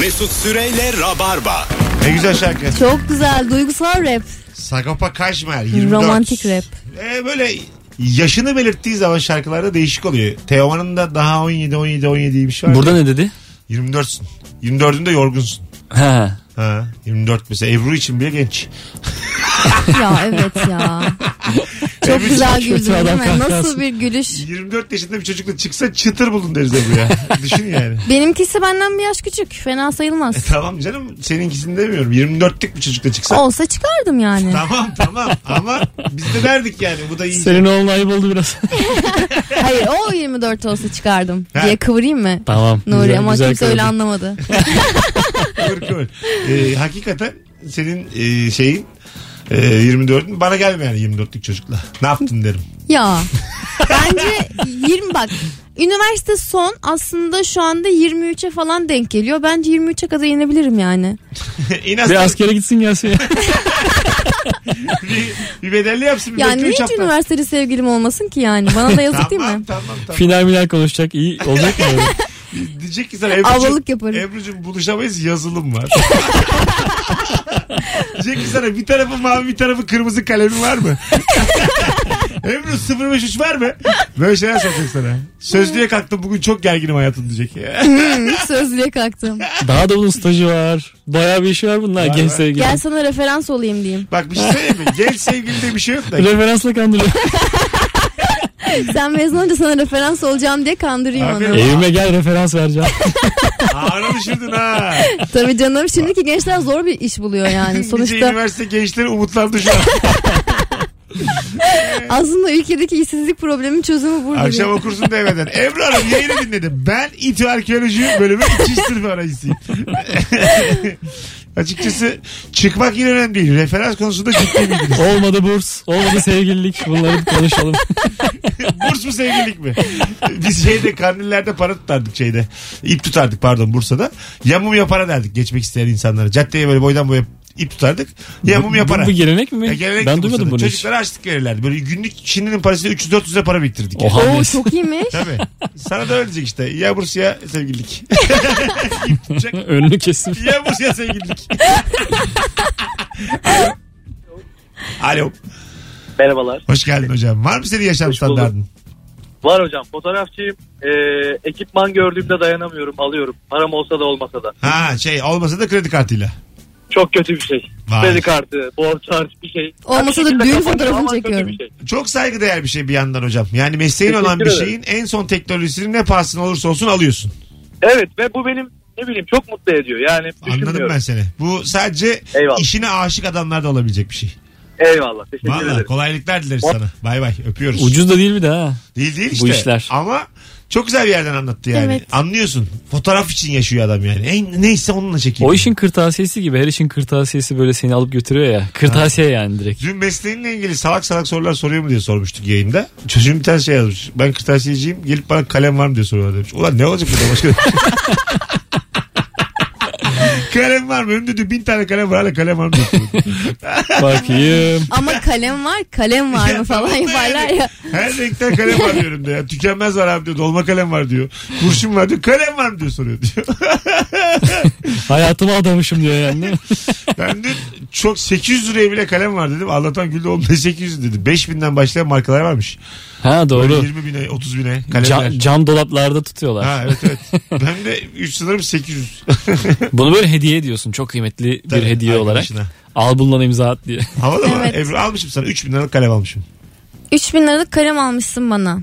Mesut Süreyle Rabarba. Ne güzel şarkı. Çok güzel duygusal rap. Sagopa Kajmer 24. Romantik rap. Ee, böyle yaşını belirttiği zaman şarkılarda değişik oluyor. Teoman'ın da daha 17 17 17 bir şey var. Burada ne dedi? 24'sün. 24'ünde yorgunsun. Ha. Ha, 24 mesela Ebru için bile genç. Ya evet ya. Çok Ebru güzel için- güldün değil adam mi? kahkahası. Nasıl bir gülüş. 24 yaşında bir çocukla çıksa çıtır buldun deriz Ebru'ya. Düşün yani. Benimkisi benden bir yaş küçük. Fena sayılmaz. Tamam canım seninkisini demiyorum. 24'lük bir çocukla çıksa. Olsa çıkardım yani. Tamam tamam ama biz de derdik yani bu da iyi. Senin oğlun ayıp oldu biraz. Hayır o 24 olsa çıkardım Ha. diye kıvırayım mı? tamam. Nuri güzel, ama güzel kimse öyle kıvırdın. anlamadı. Kıvır kıvır. Ee, hakikaten senin e, şeyin e, 24'ün bana gelme yani 24'lük çocukla. Ne yaptın derim. Ya bence 20 bak üniversite son aslında şu anda 23'e falan denk geliyor. Bence 23'e kadar inebilirim yani. İnas Bir askere gitsin gelsin ya. bir, bir bedelli yapsın. Bir Yani bekle, niye üç hiç hafta. üniversiteli sevgilim olmasın ki yani? Bana da yazık değil Tamam mi? tamam tamam. Final final konuşacak. iyi olacak mı? öyle? Diyecek ki sana Ebru'cum, yaparım. Ebru'cum buluşamayız yazılım var. Diyecek ki sana bir tarafı mavi bir tarafı kırmızı kalemi var mı? Ebru 053 var mı? Böyle şeyler soracak sana. Sözlüğe kalktım bugün çok gerginim hayatım diyecek. Sözlüğe kalktım. Daha da bunun stajı var. Bayağı bir işi var bunlar. Var, Genç var. sevgili. Gel sana referans olayım diyeyim. Bak bir şey söyleyeyim mi? Genç sevgilide bir şey yok da. Referansla kandırıyor. Sen mezun olunca sana referans olacağım diye kandırayım Aferin. onu. Evime gel referans vereceğim. Ağrı düşürdün ha. Tabii canım şimdiki gençler zor bir iş buluyor yani. Nice Sonuçta üniversite gençleri umutlandı şu an. aslında ülkedeki işsizlik probleminin çözümü burada. Akşam okursun da evden. Ebru Hanım yayını dinledim. Ben İTÜ Arkeoloji bölümü 2. sınıf öğrencisiyim. Açıkçası çıkmak yine önemli değil. Referans konusunda ciddi miydiniz? olmadı burs. Olmadı sevgililik. Bunları konuşalım. Burs mu sevgililik mi? Biz şeyde kandillerde para tutardık şeyde. İp tutardık pardon Bursa'da. Yamum yapara derdik geçmek isteyen insanlara. Caddeye böyle boydan boya ip tutardık. Yamum yapara. bu, bu gelenek mi? Ya gelenekti ben duymadım bunu hiç. Çocuklara açlık verirlerdi. Böyle günlük şimdinin parasıyla 300-400 lira para biriktirdik. Oha. Oo çok iyiymiş. Tabii. Sana da öyle diyecek işte. Ya burs ya sevgililik. İp tutacak. Önünü kesim. Ya burs ya sevgililik. Alo. Merhabalar. Hoş geldin hocam. Var mı senin yaşam Hoş bulduk. standartın? Var hocam fotoğrafçıyım. Ee, ekipman gördüğümde dayanamıyorum alıyorum. Param olsa da olmasa da. Ha şey olmasa da kredi kartıyla. Çok kötü bir şey. Vay. Kredi kartı, borç harç bir şey. Olmasa da düğün fotoğrafını çekiyorum. şey. Çok saygıdeğer bir şey bir yandan hocam. Yani mesleğin Teşekkür olan bir ederim. şeyin en son teknolojisini ne pahasına olursa olsun alıyorsun. Evet ve bu benim ne bileyim çok mutlu ediyor. Yani Anladım ben seni. Bu sadece Eyvallah. işine aşık adamlarda olabilecek bir şey. Eyvallah. Teşekkür Valla ederim. kolaylıklar dileriz sana. Bay bay öpüyoruz. Ucuz da değil bir de ha. Değil değil Bu işte. işler. Ama çok güzel bir yerden anlattı yani. Evet. Anlıyorsun. Fotoğraf için yaşıyor adam yani. En, neyse onunla çekiyor. O işin kırtasiyesi gibi. Her işin kırtasiyesi böyle seni alıp götürüyor ya. Kırtasiye yani direkt. Dün mesleğinle ilgili salak salak sorular soruyor mu diye sormuştuk yayında. Çocuğum bir tane şey yazmış. Ben kırtasiyeciyim gelip bana kalem var mı diye soruyorlar demiş. Ulan ne olacak burada başka kalem var mı? Önümde diyor bin tane kalem var hala kalem var mı. Bakayım. Ama kalem var kalem var mı falan yaparlar yani. ya. Her renkten kalem var diyor önümde ya. Tükenmez var abi diyor. Dolma kalem var diyor. Kurşun var diyor. Kalem var mı diyor soruyor diyor. Hayatımı adamışım diyor yani. Ben de çok 800 liraya bile kalem var dedim. Allah'tan güldü oğlum ne 800 dedi. 5000'den başlayan markalar varmış. ha Böyle doğru. 20 bine 30 bine kalemler. Cam, cam dolaplarda tutuyorlar. Ha evet evet. Ben de 3 sınırım 800. Bunu böyle hediye ediyorsun. Çok kıymetli bir Tabii, hediye olarak. arkadaşına. Al bundan imza at diye. Havalı mı? Evet. Ebru almışım sana 3000 liralık kalem almışım. 3000 liralık kalem almışsın bana.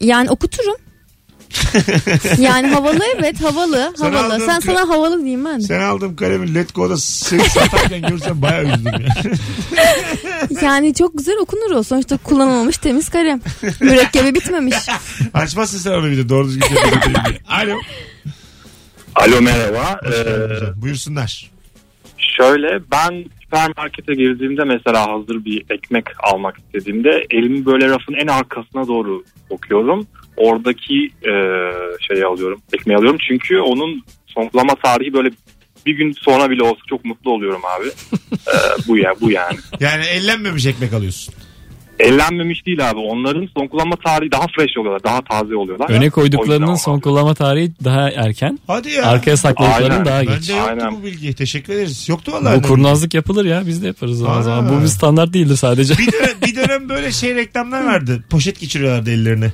Yani okuturum. yani havalı evet havalı Sana havalı. aldığım Sen sana havalı diyeyim ben. Sen aldığım kalemi Let Go'da seni satarken görsen bayağı üzüldüm ya. Yani çok güzel okunur o. Sonuçta kullanılmamış temiz kalem. Mürekkebi bitmemiş. Açmazsın sen onu bir de doğru düzgün tebrik edeyim diye. Alo. Alo merhaba. Hoş geldin Ee, hocam. Buyursunlar. şöyle ben süpermarkete girdiğimde mesela hazır bir ekmek almak istediğimde elimi böyle rafın en arkasına doğru sokuyorum. Oradaki e, şeyi alıyorum, ekmeği alıyorum. Çünkü onun sonlama tarihi böyle bir gün sonra bile olsa çok mutlu oluyorum abi. Ee, bu ya bu yani. Yani ellenmemiş ekmek alıyorsun. ellenmemiş değil abi. Onların son kullanma tarihi daha fresh oluyorlar. Daha taze oluyorlar. Öne O koyduklarının son kullanma tarihi daha erken. Hadi ya. Arkaya sakladıklarının Aynen. daha geç. Bence yoktu Aynen. bu bilgi. Teşekkür ederiz. Yoktu vallahi. Bu kurnazlık yapılır ya biz de yaparız Aa. zaman. Bu bir standart değildir sadece. Bir dönem, bir dönem böyle şey reklamlar vardı. Poşet geçiriyorlardı ellerine.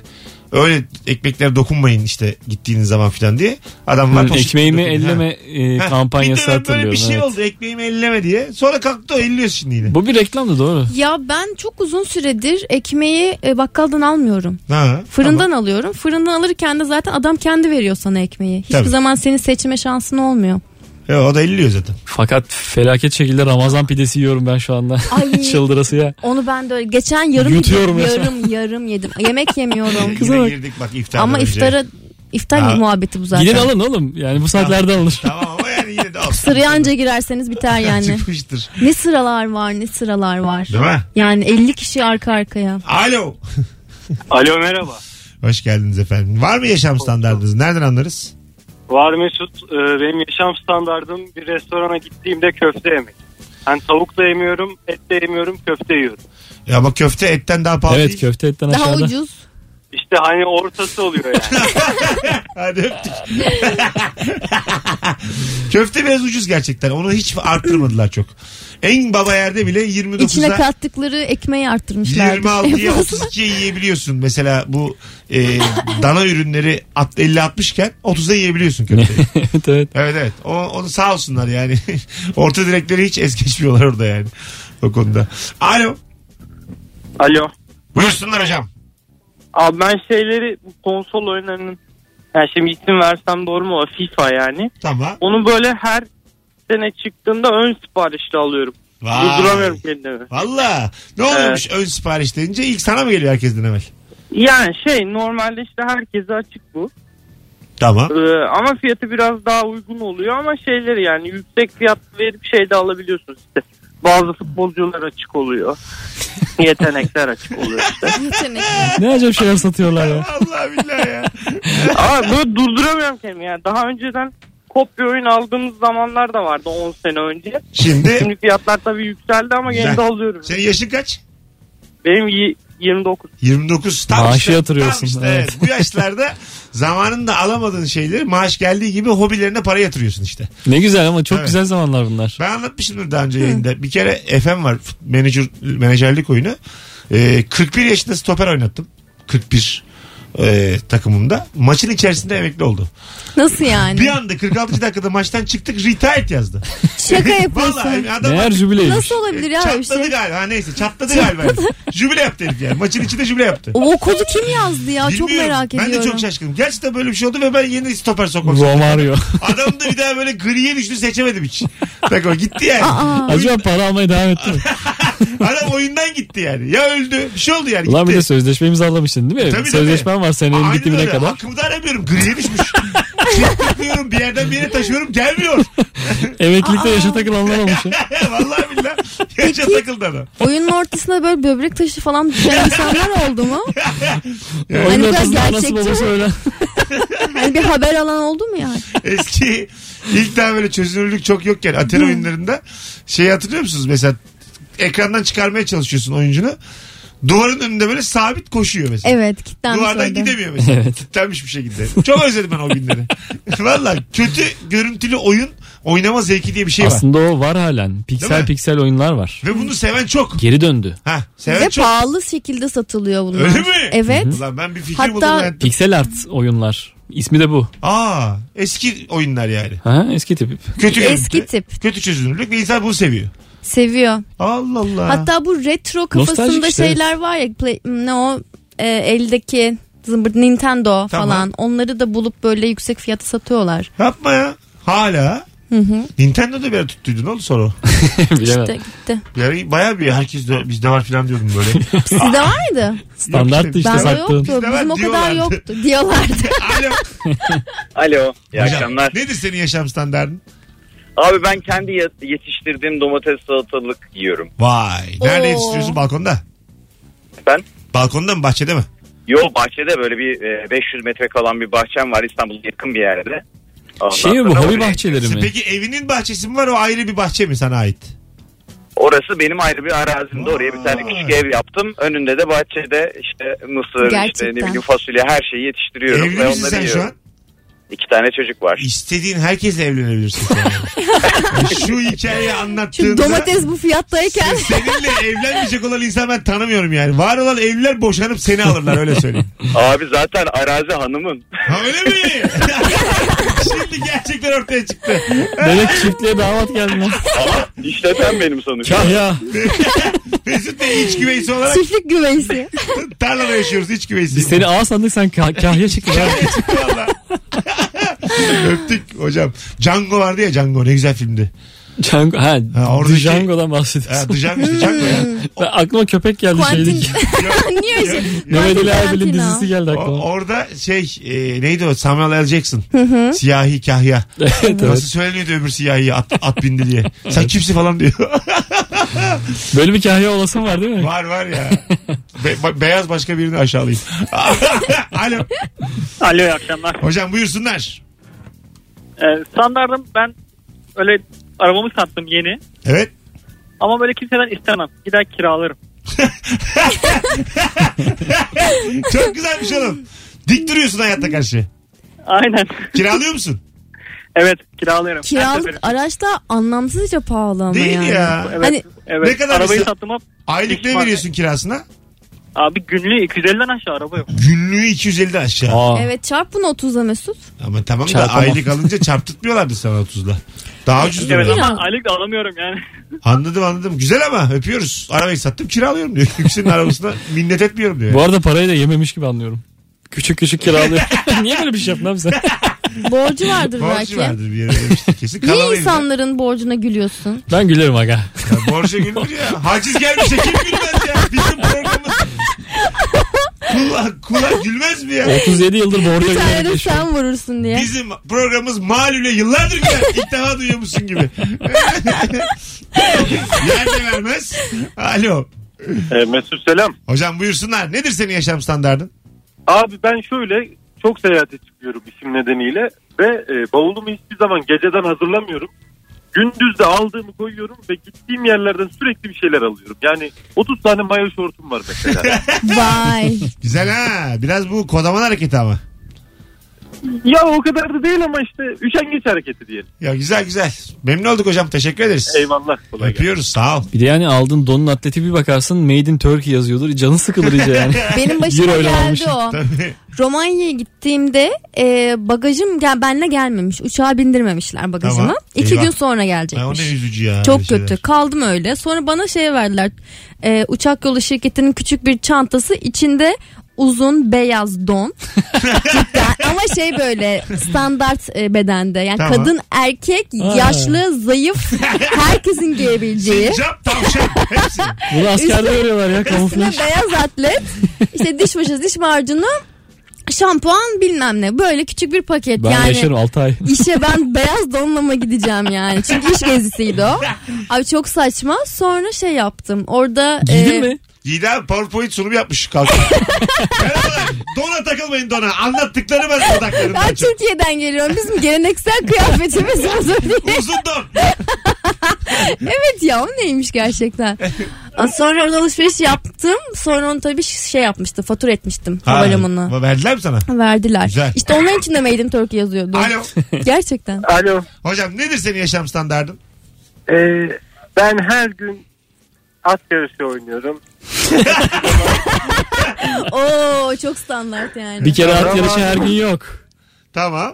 Öyle ekmeklere dokunmayın işte gittiğiniz zaman filan diye. Adamlar Hı, Ekmeğimi dokunuyor. elleme e, Ha, kampanyası bir hatırlıyorum. böyle bir şey evet. oldu ekmeğimi elleme diye. Sonra kalktı o elliyor şimdi yine. Bu bir reklamdı doğru. Ya ben çok uzun süredir ekmeği e, bakkaldan almıyorum. Ha, Fırından tamam. alıyorum. Fırından alırken de zaten adam kendi veriyor sana ekmeği. Hiçbir Tabii. zaman senin seçme şansın olmuyor. Ya, o da elliyor zaten. Fakat felaket şekilde Ramazan pidesi yiyorum ben şu anda. Ay. Çıldırası ya. Onu ben de öyle. Geçen yarım Yutuyorum yedim. Yarım yarım yedim. Yemek yemiyorum. Yine girdik bak iftardan Ama önce. iftara iftar Ha. muhabbeti bu zaten. Gidin alın oğlum. Yani bu saatlerde alınır. Tamam ama yani yine de olsun. Sıraya anca girerseniz biter yani. Çıkmıştır. ne sıralar var ne sıralar var. Değil mi? Yani 50 kişi arka arkaya. Alo. Alo merhaba. Hoş geldiniz efendim. Var mı yaşam standartınız? Nereden anlarız? Var Mesut. Ee, benim yaşam standardım bir restorana gittiğimde köfte yemek. Ben tavuk da yemiyorum, et de yemiyorum, köfte yiyorum. Ya ama köfte etten daha pahalı Evet değil. köfte etten Daha aşağıda. ucuz. İşte hani ortası oluyor yani. Hadi öptük. köfte biraz ucuz gerçekten. Onu hiç arttırmadılar çok. En baba yerde bile İçine 29'a kattıkları ekmeği arttırmışlar. 26'ya 32'ye yiyebiliyorsun. Mesela bu e, dana ürünleri at- 50-60 iken 30'a yiyebiliyorsun köfteyi. evet evet. evet evet. O, onu sağ olsunlar yani. Orta direkleri hiç es geçmiyorlar orada yani. O konuda. Alo. Alo. Buyursunlar hocam. Abi ben şeyleri konsol oyunlarının yani şimdi isim versem doğru mu o FIFA yani. Tamam. Onu böyle her sene çıktığında ön siparişle alıyorum. Vay. Durduramıyorum kendimi. Valla. Ne oluyormuş ön sipariş deyince ilk sana mı geliyor herkesten evvel? Yani şey normalde işte herkese açık bu. Tamam. Ee, ama fiyatı biraz daha uygun oluyor ama şeyleri yani yüksek fiyat verip şey de alabiliyorsunuz işte. Bazı futbolcular açık oluyor. Yetenekler açık oluyor işte. Ne acayip şeyler satıyorlar ya. Allah billahi ya. Ama böyle durduramıyorum kendimi yani. Daha önceden kopya oyun aldığımız zamanlar da vardı 10 sene önce. Şimdi Şimdi fiyatlar tabii yükseldi ama gene de alıyorum. senin yaşın kaç? Benim y- 29. 29. Tam Maaşı işte, yatırıyorsun, Tam işte, evet. evet. Bu yaşlarda zamanında alamadığın şeyleri maaş geldiği gibi hobilerine para yatırıyorsun işte. Ne güzel ama çok Evet. güzel zamanlar bunlar. Ben anlatmışımdır daha önce yayında. Bir kere FM var menajer, menajerlik oyunu. Ee, 41 yaşında stoper oynattım. 41 e, takımımda. Maçın içerisinde emekli oldu. Nasıl yani? Bir anda 46. dakikada maçtan çıktık retired yazdı. Şaka yapıyorsun. Vallahi adam Meğer jübileymiş. Nasıl olabilir ya bir çatladı şey? galiba. Ha, neyse çatladı galiba. jübile yaptı herif yani. Maçın içinde jübile yaptı. O kodu kim yazdı ya? Çok Bilmiyorum. merak ediyorum. Ben de çok şaşkınım. Gerçekten böyle bir şey oldu ve ben yeni stoper sokmak. Romario. Adam da bir daha böyle griye düştü seçemedim hiç. Bak o gitti yani. Aa, Acaba para almaya devam etti mi? Adam oyundan gitti yani. Ya öldü. Bir şey oldu yani. Ulan bir gitti. de sözleşme imzalamışsın değil mi? Tabii, tabii. Sözleşmen var senenin Aynen bitimine öyle. kadar. Hakkımı da aramıyorum. Griye düşmüş. Yapıyorum. Bir yerden bir yere taşıyorum. Gelmiyor. Emeklilikte yaşa takılanlar olmuş ya. Vallahi billahi. Yaşa takıldı adam. oyunun ortasında böyle böbrek taşı falan düşen insanlar oldu mu? Oyun Hani biraz ortasında babası mi? öyle. Hani bir haber alan oldu mu yani? Eski ilk daha böyle çözünürlük çok yokken Atari oyunlarında şey hatırlıyor musunuz? Mesela ekrandan çıkarmaya çalışıyorsun oyuncunu. Duvarın önünde böyle sabit koşuyor mesela. Evet kilitlenmiş Duvardan orada. gidemiyor mesela. Kilitlenmiş bir şekilde. Çok özledim ben o günleri. Valla kötü görüntülü oyun oynama zevki diye bir şey var. Aslında o var halen. Değil mi? Piksel piksel oyunlar var. Ve bunu seven çok. Geri döndü. Ha, seven Ve çok. pahalı şekilde satılıyor bunlar. Öyle mi? Evet. Ulan ben bir fikir Hatta- buldum. hayatım. Piksel art oyunlar. İsmi de bu. Aa, eski oyunlar yani. Ha, eski tip. Kötü görüntü, Eski tip. Kötü çözünürlük ve insan bunu seviyor. Seviyor. Allah Allah. Hatta bu retro kafasında işte. şeyler var ya play- ne o e, eldeki zımbırt Nintendo Tamam. falan onları da bulup böyle yüksek fiyata satıyorlar. Yapma ya. Hala. Hı hı. Nintendo'da bir ara tuttuydu. Ne oldu sonra. İşte gitti. Ara bayağı bir herkes de bizde var falan diyordum böyle. Sizde var mıydı? Standarttı işte Bende sattığın. yoktu. Bizde var Bizim o kadar yoktu. Diyorlardı. Alo. Alo, iyi Hocam, akşamlar. Nedir senin yaşam standartın? Abi ben kendi ye- yetiştirdiğim domates salatalık yiyorum. Vay. Nerede Oo. yetiştiriyorsun? Balkonda. Ben Balkonda mı bahçede mi? Yo bahçede böyle bir e, 500 metre kalan bir bahçem var İstanbul'a yakın bir yerde. Ondan Şey mi bu sonra hobi oraya- bahçeleri mi? Peki evinin bahçesi mi var o ayrı bir bahçe mi sana ait? Orası benim ayrı bir arazimde. Oraya bir tane küçük ev yaptım. Önünde de bahçede işte mısır, işte Gerçekten. ne bileyim fasulye her şeyi yetiştiriyorum. Evli ve misin onları sen şu yiyorum. an? İki tane çocuk var. İstediğin herkesle evlenebilirsin. sen yani. şu hikayeyi Şu anlattığında domates bu fiyattayken seninle evlenmeyecek olan insan ben tanımıyorum yani. Var olan evliler boşanıp seni alırlar öyle söyleyeyim. Abi zaten arazi hanımın. Ha öyle mi? Şimdi gerçekten ortaya çıktı. Demek çiftliğe damat geldi lan. Ama işleten benim sonuçta. Kahya. Mesut Bey iç güveysi olarak çiftlik güveysi. tarlada yaşıyoruz iç güveysi. Biz seni ağa sandık sen kah- kahya çıktın. ya. Valla. Öptük hocam. Django vardı ya Django ne güzel filmdi. Django, ha, Ha, oradaki- Django'dan Ha, bahsediyorsun. The Django işte Django ya. Ben, aklıma köpek geldi Quentin. şeydeki. Niye öyle? Mehmet Ali Erbil'in dizisi geldi O- aklıma. orada şey e, neydi o Samuel L. Jackson. Siyahi kahya. evet, Nasıl evet. söyleniyordu öbür siyahi at, at bindi diye. Sen kimsin falan diyor. Böyle bir kahya olasın var değil mi? var var ya. Be- beyaz başka birini aşağılayayım. Alo. Alo iyi akşamlar. Hocam buyursunlar. Ee, standardım ben öyle arabamı sattım yeni. Evet. Ama böyle kimseden istemem. Gider kiralarım. Çok güzelmiş oğlum. Dik duruyorsun hayatta karşı. Aynen. Kiralıyor musun? evet kiralarım. Her Kiralık araç da anlamsızca pahalı ama Değil yani. ya. Evet, Hani- evet. Ne kadar Arabayı mesela- sattım hop. Aylık ne veriyorsun kirasına? Abi günlüğü 250'den aşağı araba yok. Günlüğü 250'den aşağı. Aa, Evet çarp bunu 30'a Mesut. Ama tamam da Çarpamam. aylık alınca çarptırtmıyorlardı sana 30'la. Daha ucuz Evet ama aylık da alamıyorum yani. Anladım anladım. Güzel ama öpüyoruz. Arabayı sattım kiralıyorum diyor. Yüksel'in arabasına minnet etmiyorum diyor. bu arada parayı da yememiş gibi anlıyorum. Küçük küçük kiralıyor. Niye böyle bir şey yaptın abi sen? Borcu vardır Borcu belki. vardır bir yere demiştik kesin. Niye Kanalıydı. insanların borcuna gülüyorsun? Ben gülerim aga. Ya borca gülür ya. Haciz gelmişse kim gülmez ya? Bizim programımız. Kula, kula gülmez mi ya? 37 yıldır borca Bir tane de sen vurursun diye. Bizim programımız malüle yıllardır güler. İlk defa duyuyormuşsun gibi. Yer de vermez. Alo. E, Mesut selam. Hocam buyursunlar. Nedir senin yaşam standardın? Abi ben şöyle çok seyahate çıkıyorum işim nedeniyle ve e, bavulumu hiçbir zaman geceden hazırlamıyorum. Gündüz de aldığımı koyuyorum ve gittiğim yerlerden sürekli bir şeyler alıyorum. Yani 30 tane mayo şortum var mesela. Vay. Güzel ha. Biraz bu kodaman hareketi ama. Ya o kadar da değil ama işte üşengeç hareketi diyelim. Ya güzel güzel. Memnun olduk hocam. Teşekkür ederiz. Eyvallah. Kolay gelsin. Öpüyoruz. Sağ ol. Bir de yani aldığın donun atleti bir bakarsın Made in Turkey yazıyordur. Canı sıkılır iyice yani. Benim başıma Euro geldi almışım. o. Tabii. Romanya'ya gittiğimde e, bagajım gel benle gelmemiş. Uçağa bindirmemişler bagajımı. Tamam. İki Eyvah. gün sonra Ha, o gelecekmiş. ne üzücü ya. Çok öyle şeyler. kötü. Kaldım öyle. Sonra bana şey verdiler. E, uçak yolu şirketinin küçük bir çantası içinde uzun beyaz don. Şey böyle standart e, bedende. Yani Tamam. kadın erkek yaşlı zayıf herkesin giyebileceği. Sincap tavşan hepsi. Bunu askerde görüyorlar ya Üstüne kamuflaj. beyaz atlet. işte diş fırçası, diş macunu, şampuan bilmem ne. Böyle küçük bir paket. Ben yani yaşarım 6 ay. işe ben beyaz donla mı gideceğim yani? Çünkü iş gezisiydi o. Abi çok saçma. Sonra şey yaptım. Orada Giydin e, mi? Abi PowerPoint sunumu yapmış kalkıp. Merhabalar. Dona takılmayın dona. Anlattıkları ben odaklarından Ben çok. Türkiye'den geliyorum. Bizim geleneksel kıyafetimiz budur diye. Uzun don. Evet ya o neymiş gerçekten. Sonra orada alışveriş yaptım. Sonra onu tabii şey yapmıştı. Fatur etmiştim havalimanına. Ha, verdiler mi sana? Verdiler. Güzel. İşte onun için de Made in Turkey yazıyordu. Alo. Gerçekten. Alo. Hocam nedir senin yaşam standardın? E, ben her gün at yarışı oynuyorum. Oo çok standart yani. Bir kere at yarışı her gün yok. Tamam.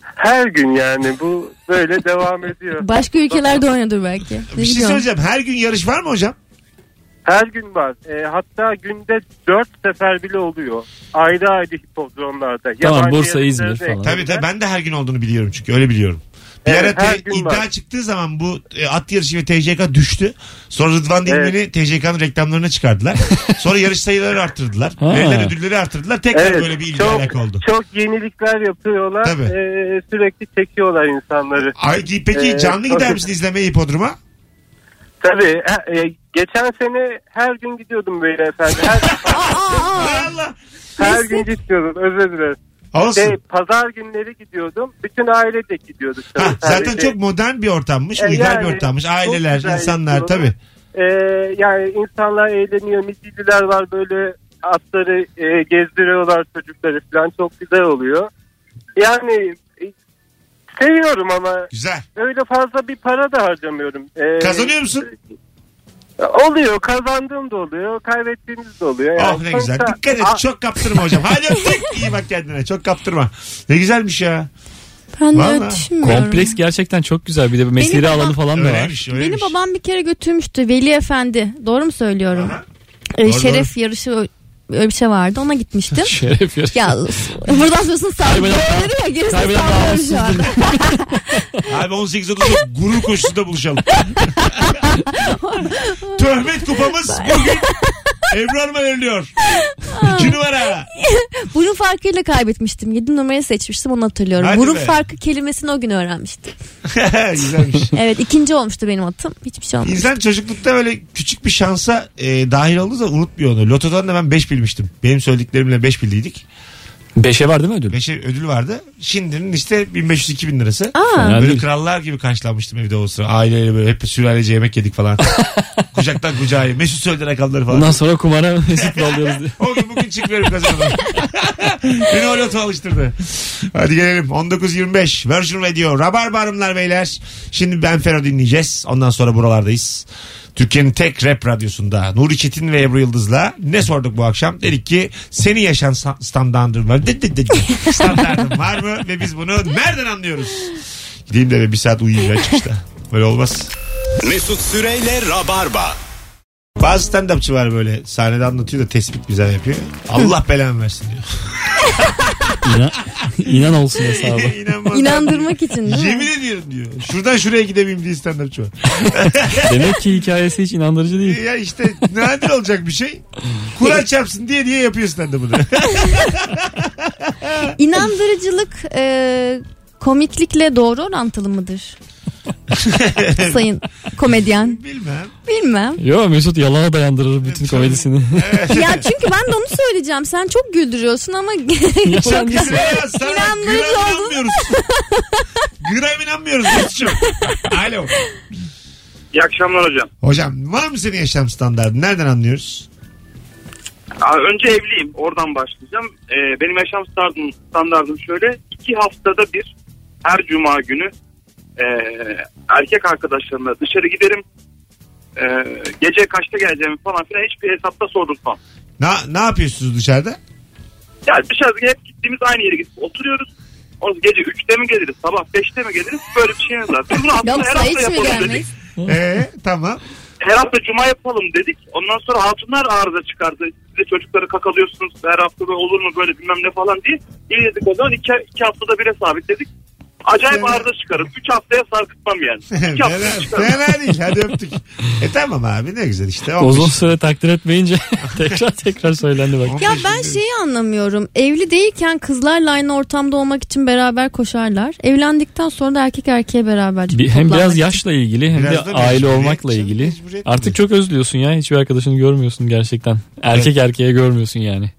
Her gün yani bu böyle devam ediyor. Başka ülkelerde oynadır belki. Ne Bir şey biliyorum. söyleyeceğim. Her gün yarış var mı hocam? Her gün var. E, hatta günde dört sefer bile oluyor. Ayrı ayrı hipodromlarda. Tamam, Yabancı Bursa, İzmir falan. Tabii tabii ben de her gün olduğunu biliyorum çünkü öyle biliyorum. Bir Evet, ara her te- iddia var. çıktığı zaman bu e, at yarışı ve TCK düştü. Sonra Rıdvan Dilmen'i TCK'nın reklamlarına çıkardılar. Sonra yarış sayıları arttırdılar. Verilen ödülleri arttırdılar. Tekrar Evet, böyle bir ilgi çok, alaka oldu. çok yenilikler yapıyorlar. Tabii. Ee, sürekli çekiyorlar insanları. Ay, peki Ee, canlı gider misin izlemeye hipodroma? Tabii. e, geçen sene her gün gidiyordum böyle efendim. Her, her Mesut. gün gidiyordum. Özür dilerim. Olsun. Şey, pazar günleri gidiyordum. Bütün aile de gidiyorduk. tabii. Ha, zaten Sadece- çok modern bir ortammış. E, uygar bir yani ortammış. çok Aileler, güzel insanlar yapıyorlar. tabii. Ee, yani insanlar eğleniyor. Midilliler var böyle atları e, gezdiriyorlar çocukları falan. Çok güzel oluyor. Yani e, seviyorum ama Güzel. öyle fazla bir para da harcamıyorum. Ee, Kazanıyor musun? Oluyor. Kazandığım da oluyor. Kaybettiğimiz de oluyor. Yani oh ne güzel. sonuçta- Dikkat et. A- Çok kaptırma hocam. Hadi öptük. İyi bak kendine. Çok kaptırma. Ne güzelmiş ya. Ben de Vallahi. öyle düşünmüyorum. Kompleks gerçekten çok güzel. Bir de mesire babam- alanı falan da var. Öyleymiş, öyleymiş. Beni babam bir kere götürmüştü Veli Efendi. Doğru mu söylüyorum? Aha. Ee, Doğru, şeref yarışı öyle bir şey vardı. Ona gitmiştim. Şeref yarışı. ya buradan sonrasını sallıyor ya gerisini kaybeden sallıyorum şu anda. Abi 18.30'da gurur koşusunda buluşalım. Töhmet kupamız bugün Ebru Hanım'a veriliyor. İki numara. Burun farkıyla kaybetmiştim. 7 numarayı seçmiştim onu hatırlıyorum. Hadi Burun be. farkı kelimesini o gün öğrenmiştim. Güzelmiş. Evet ikinci olmuştu benim atım. Hiçbir şey olmadı. İnsan çocuklukta böyle küçük bir şansa e, dahil olduğu zaman unutmuyor onu. Lotodan da ben 5 bilmiştim. Benim söylediklerimle 5 bildiydik. Beşe var değil mi ödül? 5'e ödül vardı. Şimdinin işte 1500-2000 lirası. Aa, Fena Böyle değil. krallar gibi karşılanmıştım evde o sıra. Aileyle böyle hep sülalece yemek yedik falan. Kucaktan kucağa. Mesut söyledi rakamları falan. Bundan sonra kumara mesutlu oluyoruz diye. O gün bugün çıkıyorum kazanımdan. Beni o loto alıştırdı. Hadi gelelim. 19.25 Virgin Radio. Rabarba Hanımlar Beyler. Şimdi Ben Fero dinleyeceğiz. Ondan sonra buralardayız. Türkiye'nin tek rap radyosunda Nuri Çetin ve Ebru Yıldız'la ne sorduk bu akşam? Dedik ki senin yaşam sa- standartın var. Standartın var mı? Ve biz bunu nereden anlıyoruz? Gideyim de bir saat uyuyayım ya çıkışta. Böyle olmaz. Mesut Süreyle Rabarba. Bazı stand-upçı var böyle sahnede anlatıyor da tespit güzel yapıyor. Allah belamı versin diyor. İnan, inan olsun hesabı. İnanmaz. İnandırmak için değil mi? Yemin ediyorum diyor. Şuradan şuraya gidemeyim diye stand-upçı var. Demek ki hikayesi hiç inandırıcı değil. ya işte nadir olacak bir şey. Kur'an çarpsın diye diye yapıyor stand-up'ını. İnandırıcılık e, komiklikle doğru orantılı mıdır? Sayın komedyen. Bilmem. Bilmem. Yo Mesut yalana dayandırır bütün komedisini. ya çünkü ben de onu söyleyeceğim. Sen çok güldürüyorsun ama Yalan değil. Ya sana İnandırıcı gram oldun. inanmıyoruz. gram inanmıyoruz. Mesut'cum. Alo. İyi akşamlar hocam. Hocam var mı senin yaşam standartın? Nereden anlıyoruz? Aa, önce evliyim. Oradan başlayacağım. Ee, benim yaşam standardım, standardım şöyle. iki haftada bir her cuma günü e, erkek arkadaşlarımla dışarı giderim. E, gece kaçta geleceğimi falan filan hiçbir hesapta sordurtmam. Ne, ne yapıyorsunuz dışarıda? Yani dışarıda hep gittiğimiz aynı yere gidip oturuyoruz. Ondan gece 3'te mi geliriz, sabah 5'te mi geliriz? Böyle bir şey. Biz bunu aslında her yoksa hafta hiç mi yapalım dedik. gelmeyiz? Ee, tamam. Her hafta cuma yapalım dedik. Ondan sonra hatunlar arıza çıkardı. Size çocukları kakalıyorsunuz her hafta böyle olur mu böyle bilmem ne falan diye. İyi dedik o zaman iki, iki haftada bire sabitledik. Acayip Fena. arıza çıkarır. Üç haftaya sarkıtmam yani. İki haftaya fena, fena değil. Hadi öptük. E tamam abi ne güzel işte. Olmuş. Uzun süre takdir etmeyince tekrar tekrar söylendi bak. Ya ben şeyi anlamıyorum. Evli değilken kızlarla aynı ortamda olmak için beraber koşarlar. Evlendikten sonra da erkek erkeğe beraber Bir- hem biraz için. yaşla ilgili hem Biraz de aile olmakla ilgili. Artık çok özlüyorsun ya. Hiçbir arkadaşını görmüyorsun gerçekten. Erkek erkeğe görmüyorsun yani.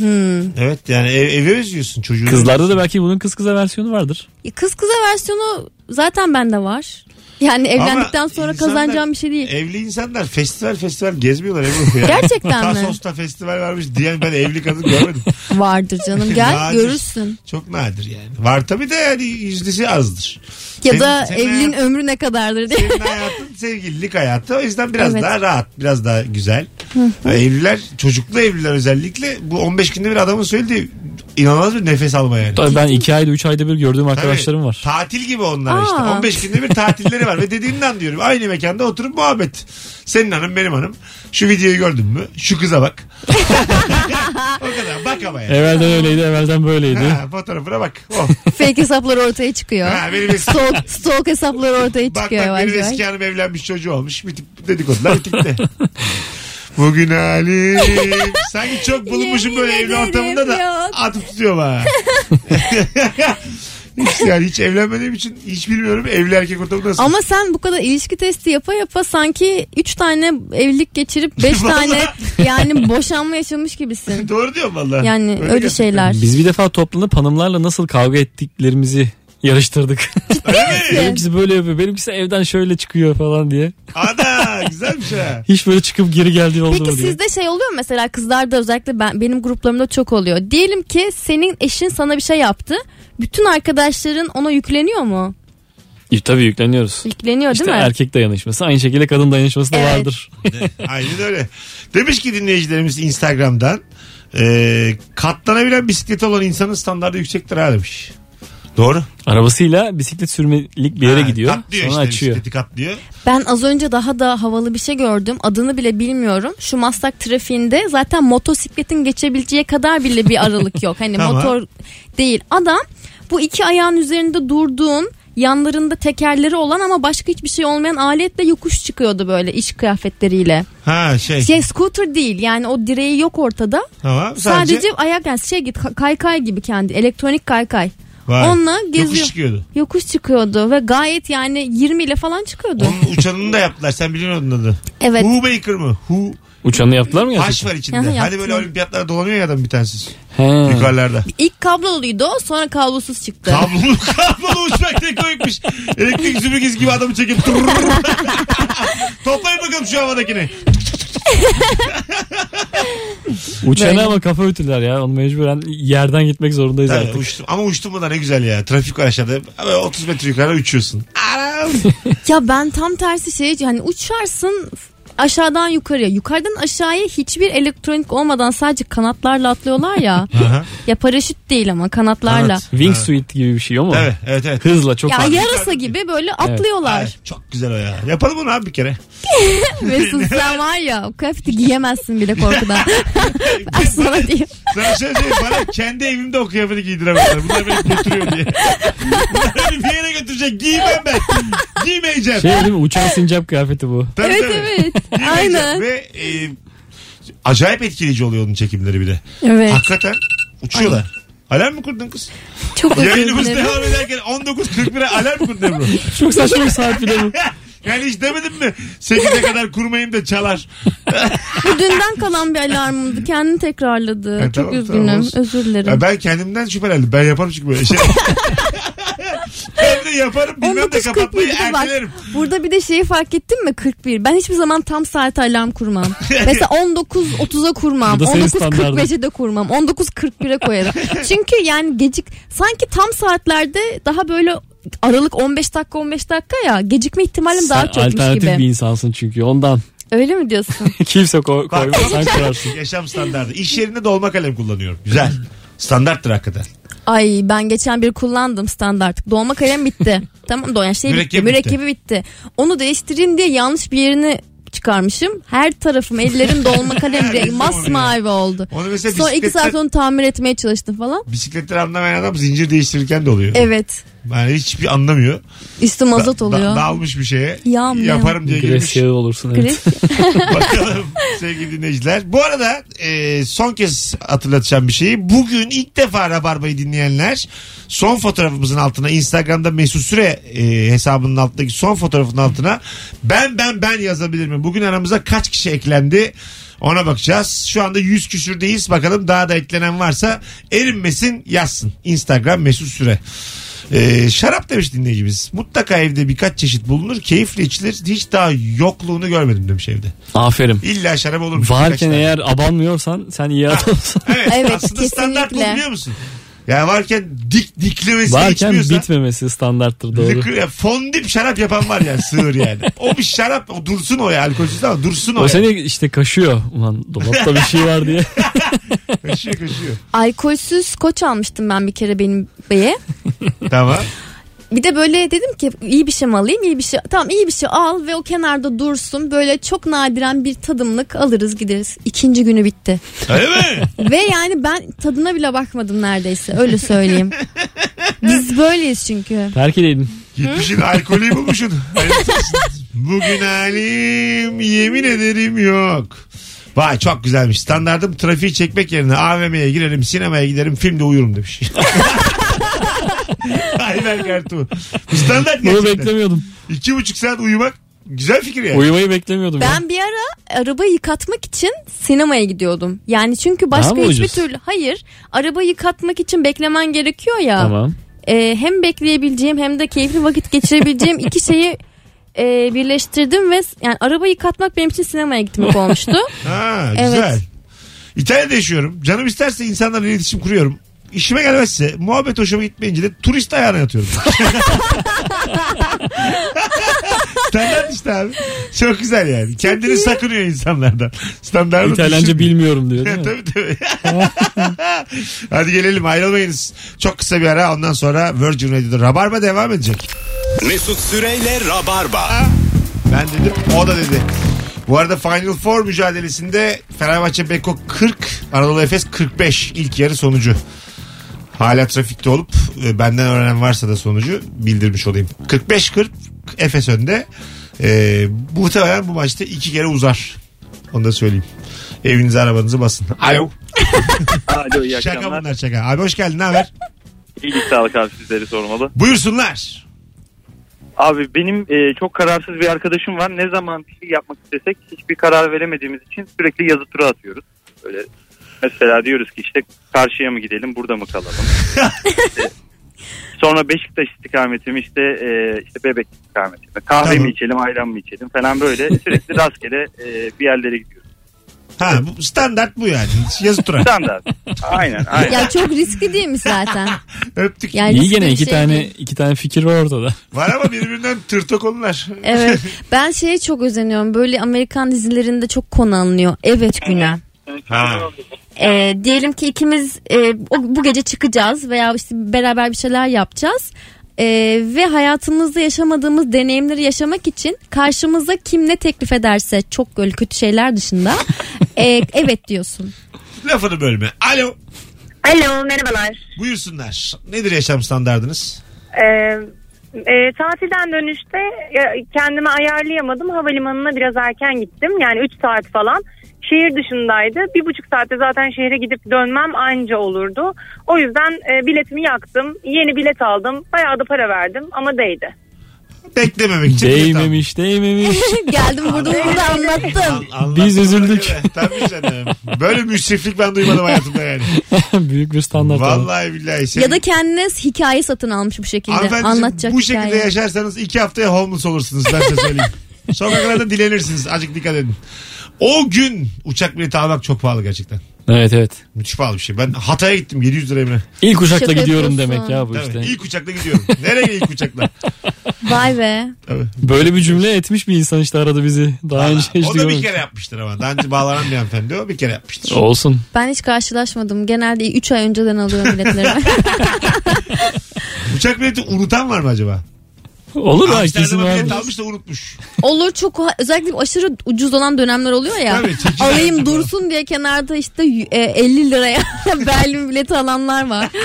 Hmm. Evet yani ev, evi özlüyorsun çocuğu. Kızlarda da belki bunun kız kıza versiyonu vardır. Kız kıza versiyonu zaten bende var. Yani evlendikten sonra insanlar- kazanacağım bir şey değil. Evli insanlar festival festival gezmiyorlar Ebru. Yani. Gerçekten mi? Tasos'ta festival varmış diyen ben evli kadın görmedim. Vardır canım gel Nadir. görürsün. Çok nadir yani. Var tabii de yani yüzdesi azdır. Ya Senin- da senin evliliğin hayatın- ömrü ne kadardır diye. Senin hayatın sevgililik hayatı. O yüzden biraz Evet. daha rahat. Biraz daha güzel. evliler, çocuklu evliler özellikle bu 15 günde bir adamın söylediği inanılmaz bir nefes alma yani. Tabii ben iki ayda üç ayda bir gördüğüm arkadaşlarım var. Tatil gibi onlar işte. Aa. 15 günde bir tatilleri var ve dediğinden diyorum. Aynı mekanda oturup muhabbet. Senin hanım benim hanım. Şu videoyu gördün mü? Şu kıza bak. o kadar. Bak ama yani. Evvelden öyleydi evvelden böyleydi. Ha, fotoğrafına bak. Oh. Fake hesaplar ortaya çıkıyor. Ha, benim eski, Stalk, stalk hesapları ortaya bak çıkıyor bak yavaş benim yavaş. eski hanım evlenmiş çocuğu olmuş. Bir tip dedikodular bitti. Bugün halim. Sanki çok bulunmuşum böyle evli ortamında da yok. atıp tutuyorum ha. Hiç, yani hiç evlenmediğim için hiç bilmiyorum evli erkek ortamı nasıl. Ama sen bu kadar ilişki testi yapa yapa sanki 3 tane evlilik geçirip 5 tane yani boşanma yaşamış gibisin. Doğru diyorum valla. Yani öyle, gerçekten. şeyler. Biz bir defa toplanıp hanımlarla nasıl kavga ettiklerimizi yarıştırdık. Benimkisi böyle yapıyor. Benimkisi evden şöyle çıkıyor falan diye. Ana güzelmiş ha. Hiç böyle çıkıp geri geldiği oldu Peki mu diye. sizde şey oluyor mu mesela kızlarda özellikle ben benim gruplarımda çok oluyor. Diyelim ki senin eşin sana bir şey yaptı. Bütün arkadaşların ona yükleniyor mu? E, Tabii yükleniyoruz. Yükleniyor İşte değil mi? erkek dayanışması. Aynı şekilde kadın dayanışması da Evet. vardır. Aynen öyle. Demiş ki dinleyicilerimiz Instagram'dan e, katlanabilen bisikleti olan insanın standartı yüksektir ha demiş. Doğru. Arabasıyla bisiklet sürmelik bir yere Ha, gidiyor. Katlıyor Sonra işte açıyor. bisikleti katlıyor. Ben az önce daha da havalı bir şey gördüm. Adını bile bilmiyorum. Şu Maslak trafiğinde zaten motosikletin geçebileceği kadar bile bir aralık yok. Hani Tamam. motor değil. Adam bu iki ayağın üzerinde durduğun yanlarında tekerleri olan ama başka hiçbir şey olmayan aletle yokuş çıkıyordu böyle iş kıyafetleriyle. Ha şey. Şey scooter değil yani o direği yok ortada. Tamam. Sadece, Sadece, ayak yani şey git kaykay gibi kendi elektronik kaykay. Vay. Onunla geziyor. Yokuş çıkıyordu. Yokuş çıkıyordu ve gayet yani 20 ile falan çıkıyordu. Onun uçanını da yaptılar. Sen biliyor musun adı? Evet. Hu Baker mı? Hu. Uçanı yaptılar mı Haş gerçekten? var içinde. Aha, Hani yaptılar. böyle olimpiyatlara dolanıyor ya adam bir tanesi. He. Yukarılarda. İlk kabloluydu o sonra kablosuz çıktı. Kablolu kablolu uçmak ne koymuş. Elektrik süpürgesi gibi adamı çekip. Toplayın bakalım şu havadakini. Böyle. ama kafa ütüler ya. Onu mecburen yerden gitmek zorundayız Tabii, artık. uçtum. Ama uçtum da ne güzel ya. Trafik var aşağıda. Böyle 30 metre yukarı uçuyorsun. Ya ben tam tersi şey hani uçarsın aşağıdan yukarıya. Yukarıdan aşağıya hiçbir elektronik olmadan sadece kanatlarla atlıyorlar ya. Ya paraşüt değil ama kanatlarla. Kanat. Wingsuit gibi bir şey o mu? Evet evet evet. Hızla çok Ya yarasa gibi böyle atlıyorlar. Ay, çok güzel o ya. Yapalım bunu abi bir kere. Mesut sen var ya o kıyafeti giyemezsin bile korkudan. ben sana diyeyim. Sana şöyle söyleyeyim. Bana kendi evimde o kıyafeti giydiremezler. Bunlar beni götürüyor diye. Bunlar beni bir yere götürecek. Giymem ben. Giymeyeceğim. Şey değil mi? Uçan sincap kıyafeti bu. Tabii, evet tabii. evet. Aynen. Ve e, acayip etkileyici oluyor onun çekimleri bir de. Evet. Hakikaten uçuyorlar. Alarm mı kurdun kız? Çok özür Yayınımız dilerim. devam ederken 19.41'e alarm kurdun Ebru? Çok saçma bir saat bile bu. Yani hiç demedim mi? 8'e kadar kurmayayım da çalar. Bu dünden kalan bir alarmımdı. Kendini tekrarladı. Ha, Çok tamam, üzgünüm. tamam, olsun. Özür dilerim. Ya ben kendimden şüphelendim. Ben yaparım çünkü böyle şey. De yaparım bilmem de kapatmayı 19.41'de bak. ertelerim. Burada bir de şeyi fark ettin mi 41. Ben hiçbir zaman tam saat alarm kurmam. Mesela 19.30'a kurmam. Bu da senin 19.45'e de kurmam. 19.41'e koyarım. Çünkü yani gecik sanki tam saatlerde daha böyle aralık 15 dakika 15 dakika ya gecikme ihtimalim daha Sen çokmuş alternatif gibi. bir insansın çünkü ondan. Öyle mi diyorsun? Kimse ko- Bak, koymaz sen kurarsın. Yaşam standartı. İş yerinde dolma kalem kullanıyorum. Güzel. Standarttır hakikaten. Ay ben geçen bir kullandım standart. Dolma kalem bitti. tamam da yani şey bitti. Mürekkebi bitti. Onu değiştireyim diye yanlış bir yerini çıkarmışım. Her tarafım ellerim dolma kalem rengi masmavi oldu. Onu mesela Sonra iki saat onu tamir etmeye çalıştım falan. Bisikletleri anlamayan adam zincir değiştirirken de oluyor. Evet. Yani hiçbir anlamıyor. Üstü mazot oluyor. da- dağılmış bir şeye. Yağ mı, Yaparım diye girmiş. Gres olursun. Evet. Bakalım sevgili dinleyiciler. Bu arada e, son kez hatırlatacağım bir şeyi. Bugün ilk defa Rabarba'yı dinleyenler son fotoğrafımızın altına Instagram'da Mesut Süre e, hesabının altındaki son fotoğrafın altına ben ben ben yazabilir mi? Bugün aramıza kaç kişi eklendi? Ona bakacağız. Şu anda 100 küsürdeyiz. Bakalım daha da eklenen varsa erinmesin yazsın. Instagram Mesut Süre. Ee, şarap demiş dinleyicimiz. Mutlaka evde birkaç çeşit bulunur. Keyifle içilir. Hiç daha yokluğunu görmedim demiş evde. Aferin. İlla şarap olurmuş. birkaç Varken tane. eğer abanmıyorsan sen iyi adamsın. Evet, Evet, aslında standart bu kesinlikle. biliyor musun? Ya varken dik diklemesi Varken içmiyorsa. bitmemesi standarttır doğru. Lıkır, ya, fondip şarap yapan var ya sığır yani. O bir şarap o dursun o ya alkolsüz ama dursun o, O ya. seni işte kaşıyor. Ulan dolapta bir şey var diye. Kaşıyor kaşıyor. Alkolsüz koç almıştım ben bir kere benim beye. Tamam. Bir de böyle dedim ki iyi bir şey mi alayım iyi bir şey tamam iyi bir şey al ve o kenarda dursun böyle çok nadiren bir tadımlık alırız gideriz. İkinci günü bitti. Öyle mi? ve yani ben tadına bile bakmadım neredeyse öyle söyleyeyim. Biz böyleyiz çünkü. Terk edeydin. Gitmişsin alkolü bulmuşsun. Bugün halim yemin ederim yok. Vay çok güzelmiş. Standardım trafiği çekmek yerine AVM'ye girerim, sinemaya giderim, filmde uyurum demiş. Aynen kartı. Bu standart Bunu gerçekten. beklemiyordum. İki buçuk saat uyumak güzel fikir yani. Uyumayı beklemiyordum. ya. Ben bir ara arabayı yıkatmak için sinemaya gidiyordum. Yani çünkü başka mı hiçbir ucuz? türlü hayır arabayı yıkatmak için beklemen gerekiyor ya. Tamam. Ee, hem bekleyebileceğim hem de keyifli vakit geçirebileceğim iki şeyi e, birleştirdim ve yani araba yıkatmak benim için sinemaya gitmek olmuştu. Ha, Evet. güzel. İtalya'da yaşıyorum. Canım isterse insanlarla iletişim kuruyorum. İşime gelmezse muhabbet hoşuma gitmeyince de turist ayağına yatıyorum. Standart işte abi. Çok güzel yani. Kendini sakınıyor insanlardan. Standartı İtalyanca bilmiyorum diyor değil mi? tabii tabii. Hadi gelelim ayrılmayınız. Çok kısa bir ara ondan sonra Virgin Radio'da Rabarba devam edecek. Mesut Süreyle Rabarba. Ben dedim o da dedi. Bu arada Final Four mücadelesinde Fenerbahçe Beko 40, Anadolu Efes 45 ilk yarı sonucu. Hala trafikte olup e, benden öğrenen varsa da sonucu bildirmiş olayım. 45-40 Efes önde. E, muhtemelen bu maçta iki kere uzar. Onu da söyleyeyim. Evinize arabanızı basın. Alo. Alo iyi Şaka akşamlar. bunlar şaka. Abi hoş geldin ne haber? İyilik sağlık abi sizleri sormalı. Buyursunlar. Abi benim e, çok kararsız bir arkadaşım var. Ne zaman bir şey yapmak istesek hiçbir karar veremediğimiz için sürekli yazı tura atıyoruz. Böyle mesela diyoruz ki işte karşıya mı gidelim burada mı kalalım? İşte sonra Beşiktaş istikameti mi işte e, işte bebek istikameti mi? Kahve Tamam. mi içelim ayran mı içelim falan böyle sürekli rastgele e, bir yerlere gidiyoruz. Ha bu standart bu yani. Yazı tura. Standart. Aynen aynen. ya çok riskli değil mi zaten? Öptük. Yani İyi riskli gene bir iki şey tane değil. iki tane fikir var ortada. Var ama birbirinden tırto konular. Evet. Ben şeye çok özeniyorum. Böyle Amerikan dizilerinde çok konu alınıyor. Evet güne. Ha. Ee, diyelim ki ikimiz e, bu gece çıkacağız veya işte beraber bir şeyler yapacağız. Ee, ve hayatımızda yaşamadığımız deneyimleri yaşamak için karşımıza kim ne teklif ederse çok böyle kötü şeyler dışında e, evet diyorsun. Lafını bölme. Alo. Alo merhabalar. Buyursunlar. Nedir yaşam standardınız? Ee, e, tatilden dönüşte e, kendimi ayarlayamadım. Havalimanına biraz erken gittim. Yani 3 saat falan. Şehir dışındaydı. Bir buçuk saatte zaten şehre gidip dönmem anca olurdu. O yüzden e, biletimi yaktım. Yeni bilet aldım. Bayağı da para verdim ama değdi. Beklememek için. Değmemiş değmemiş. Geldim burada burada anlattım. An- Biz anlattım üzüldük. göre. Tabii canım. Böyle müsriflik ben duymadım hayatımda yani. Büyük bir standart. Vallahi billahi. Senin... Ya da kendine hikaye satın almış bu şekilde. Hanımefendiciğim, Anlatacak bu hikaye. şekilde yaşarsanız iki haftaya homeless olursunuz ben size söyleyeyim. Sokaklarda dilenirsiniz. Azıcık dikkat edin. O gün uçak bileti almak çok pahalı gerçekten. Evet evet. Müthiş pahalı bir şey. Ben Hatay'a gittim 700 liraya mı? İlk uçakla Şaka gidiyorum yapıyorsun. demek ya bu Tabii. işte. İlk uçakla gidiyorum. Nereye ilk uçakla? Vay be. Tabii. Böyle bir cümle etmiş bir insan işte aradı bizi. Daha önce hiç o da bir duymadım. kere yapmıştır ama. Daha önce bağlanan bir hanımefendi o bir kere yapmıştır. Olsun. Ben hiç karşılaşmadım. Genelde 3 ay önceden alıyorum biletleri. Uçak bileti unutan var mı acaba? Olur ha kesin Amsterdam'a bilet var. almış da unutmuş. Olur çok özellikle aşırı ucuz olan dönemler oluyor ya. Tabii, çekici Alayım dursun diye kenarda işte e, 50 liraya Berlin bileti alanlar var.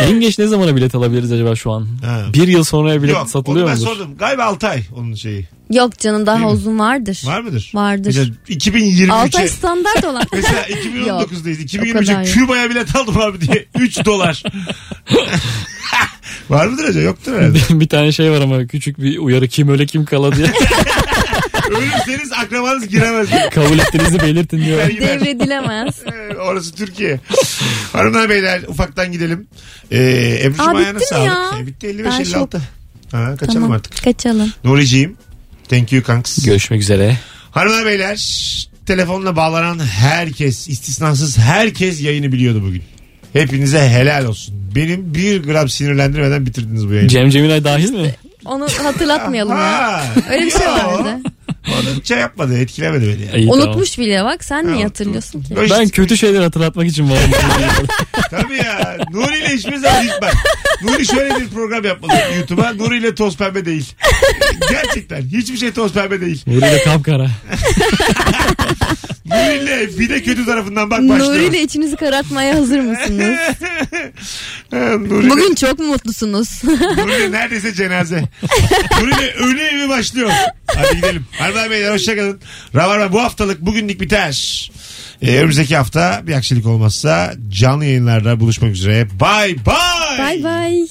En geç ne zamana bilet alabiliriz acaba şu an? Ha. Bir yıl sonraya bilet Yok satılıyor onu ben mudur? sordum. Galiba 6 ay onun şeyi. Yok canım Değil daha mi? uzun vardır. Var mıdır? Vardır. Mesela 2023'e 6 ay standart olan. Mesela Yok, 2019'dayız. o kadar 2023'e yok. Küba'ya bilet aldım abi diye 3 dolar. Var mıdır acaba? Yoktur herhalde. bir tane şey var ama küçük bir uyarı kim öyle kim kala diye. Ölürseniz akrabanız giremez. Kabul ettiğinizi belirtin diyor. Gider gider. Devredilemez. Ee, Orası Türkiye. Hanımlar beyler ufaktan gidelim. Ee, Ebru'cum Aa, ayağına bitti mi sağlık. ya? Ee, bitti Ben 55-56. şok. Ha, kaçalım Tamam artık. kaçalım. Nuriciğim. Thank you kanks. Görüşmek üzere. Hanımlar beyler telefonla bağlanan herkes istisnasız herkes yayını biliyordu bugün. Hepinize helal olsun. Benim bir gram sinirlendirmeden bitirdiniz bu yayını. Cem Cemilay dahil mi? Onu hatırlatmayalım ya. Ha, Öyle bir şey vardı. O da şey yapmadı etkilemedi beni. Yani. İyi, tamam. Unutmuş bile bak sen niye hatırlıyorsun ki? Ben kötü şeyler hatırlatmak için varım. Tabii ya. Nuri ile hiçbir zaman ilk bak. Nuri şöyle bir program yapmalı YouTube'a. Nuri ile toz pembe değil. Gerçekten. Hiçbir şey toz pembe değil. Burada kapkara. Nuri ile bir de kötü tarafından bak başlıyor. Nuri ile içinizi karartmaya hazır mısınız? Nuri Bugün çok mu mutlusunuz? Nuri ile neredeyse cenaze. Nuri ile ölü evi başlıyor. Hadi gidelim. Hanımlar beyler hoşçakalın. Rabarba bu haftalık bugünlük biter. Ee, önümüzdeki hafta bir aksilik olmazsa canlı yayınlarda buluşmak üzere. Bye bye. Bay bay.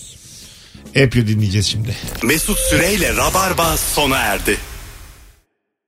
yapıyor dinleyeceğiz şimdi. Mesut Süreyle Rabarba sona erdi.